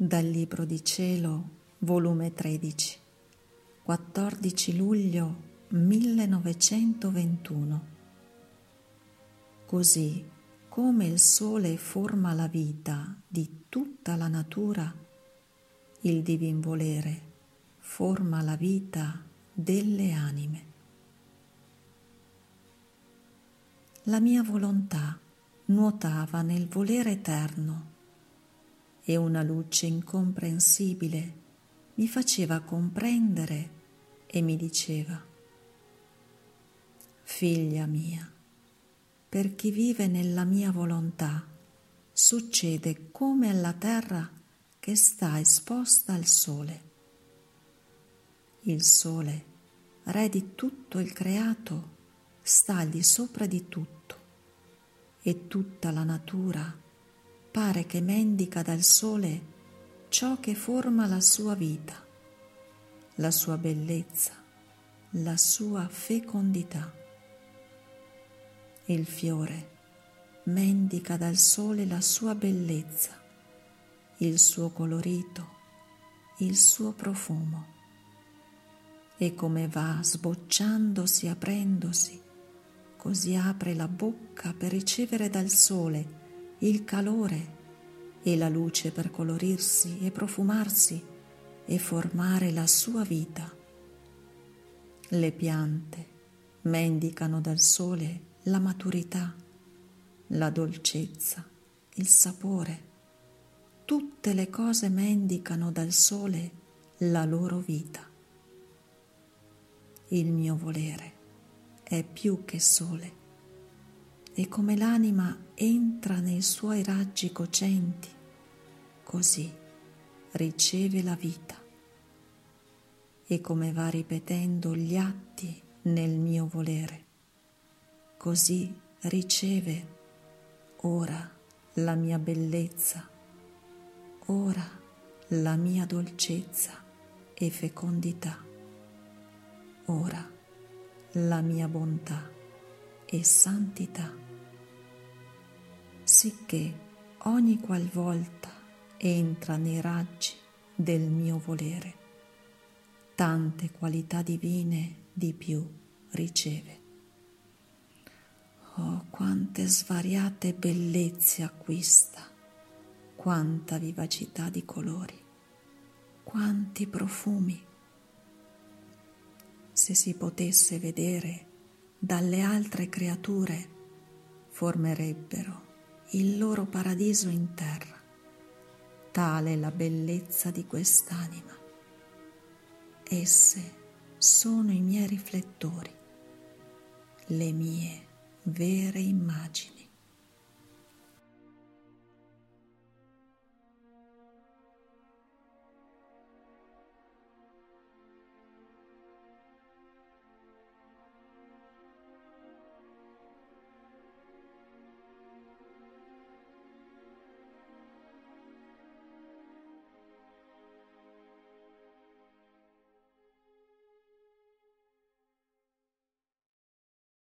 Dal Libro di Cielo, volume 13, 14 luglio 1921. Così come il sole forma la vita di tutta la natura, il divin volere forma la vita delle anime. La mia volontà nuotava nel volere eterno e una luce incomprensibile mi faceva comprendere e mi diceva, Figlia mia, per chi vive nella mia volontà succede come alla terra che sta esposta al sole. Il sole, re di tutto il creato, sta di sopra di tutto e tutta la natura pare che mendica dal sole ciò che forma la sua vita, la sua bellezza, la sua fecondità. Il fiore mendica dal sole la sua bellezza, il suo colorito, il suo profumo. E come va sbocciandosi, aprendosi, così apre la bocca per ricevere dal sole il calore e la luce per colorirsi e profumarsi e formare la sua vita. Le piante mendicano dal sole la maturità, la dolcezza, il sapore. Tutte le cose mendicano dal sole la loro vita. Il mio volere è più che sole e come l'anima entra nei suoi raggi cocenti, così riceve la vita. E come va ripetendo gli atti nel mio volere, così riceve ora la mia bellezza, ora la mia dolcezza e fecondità, ora la mia bontà e santità sicché ogni qualvolta entra nei raggi del mio volere, tante qualità divine di più riceve. Oh, quante svariate bellezze acquista, quanta vivacità di colori, quanti profumi. Se si potesse vedere dalle altre creature, formerebbero il loro paradiso in terra. Tale è la bellezza di quest'anima. Esse sono i miei riflettori, le mie vere immagini.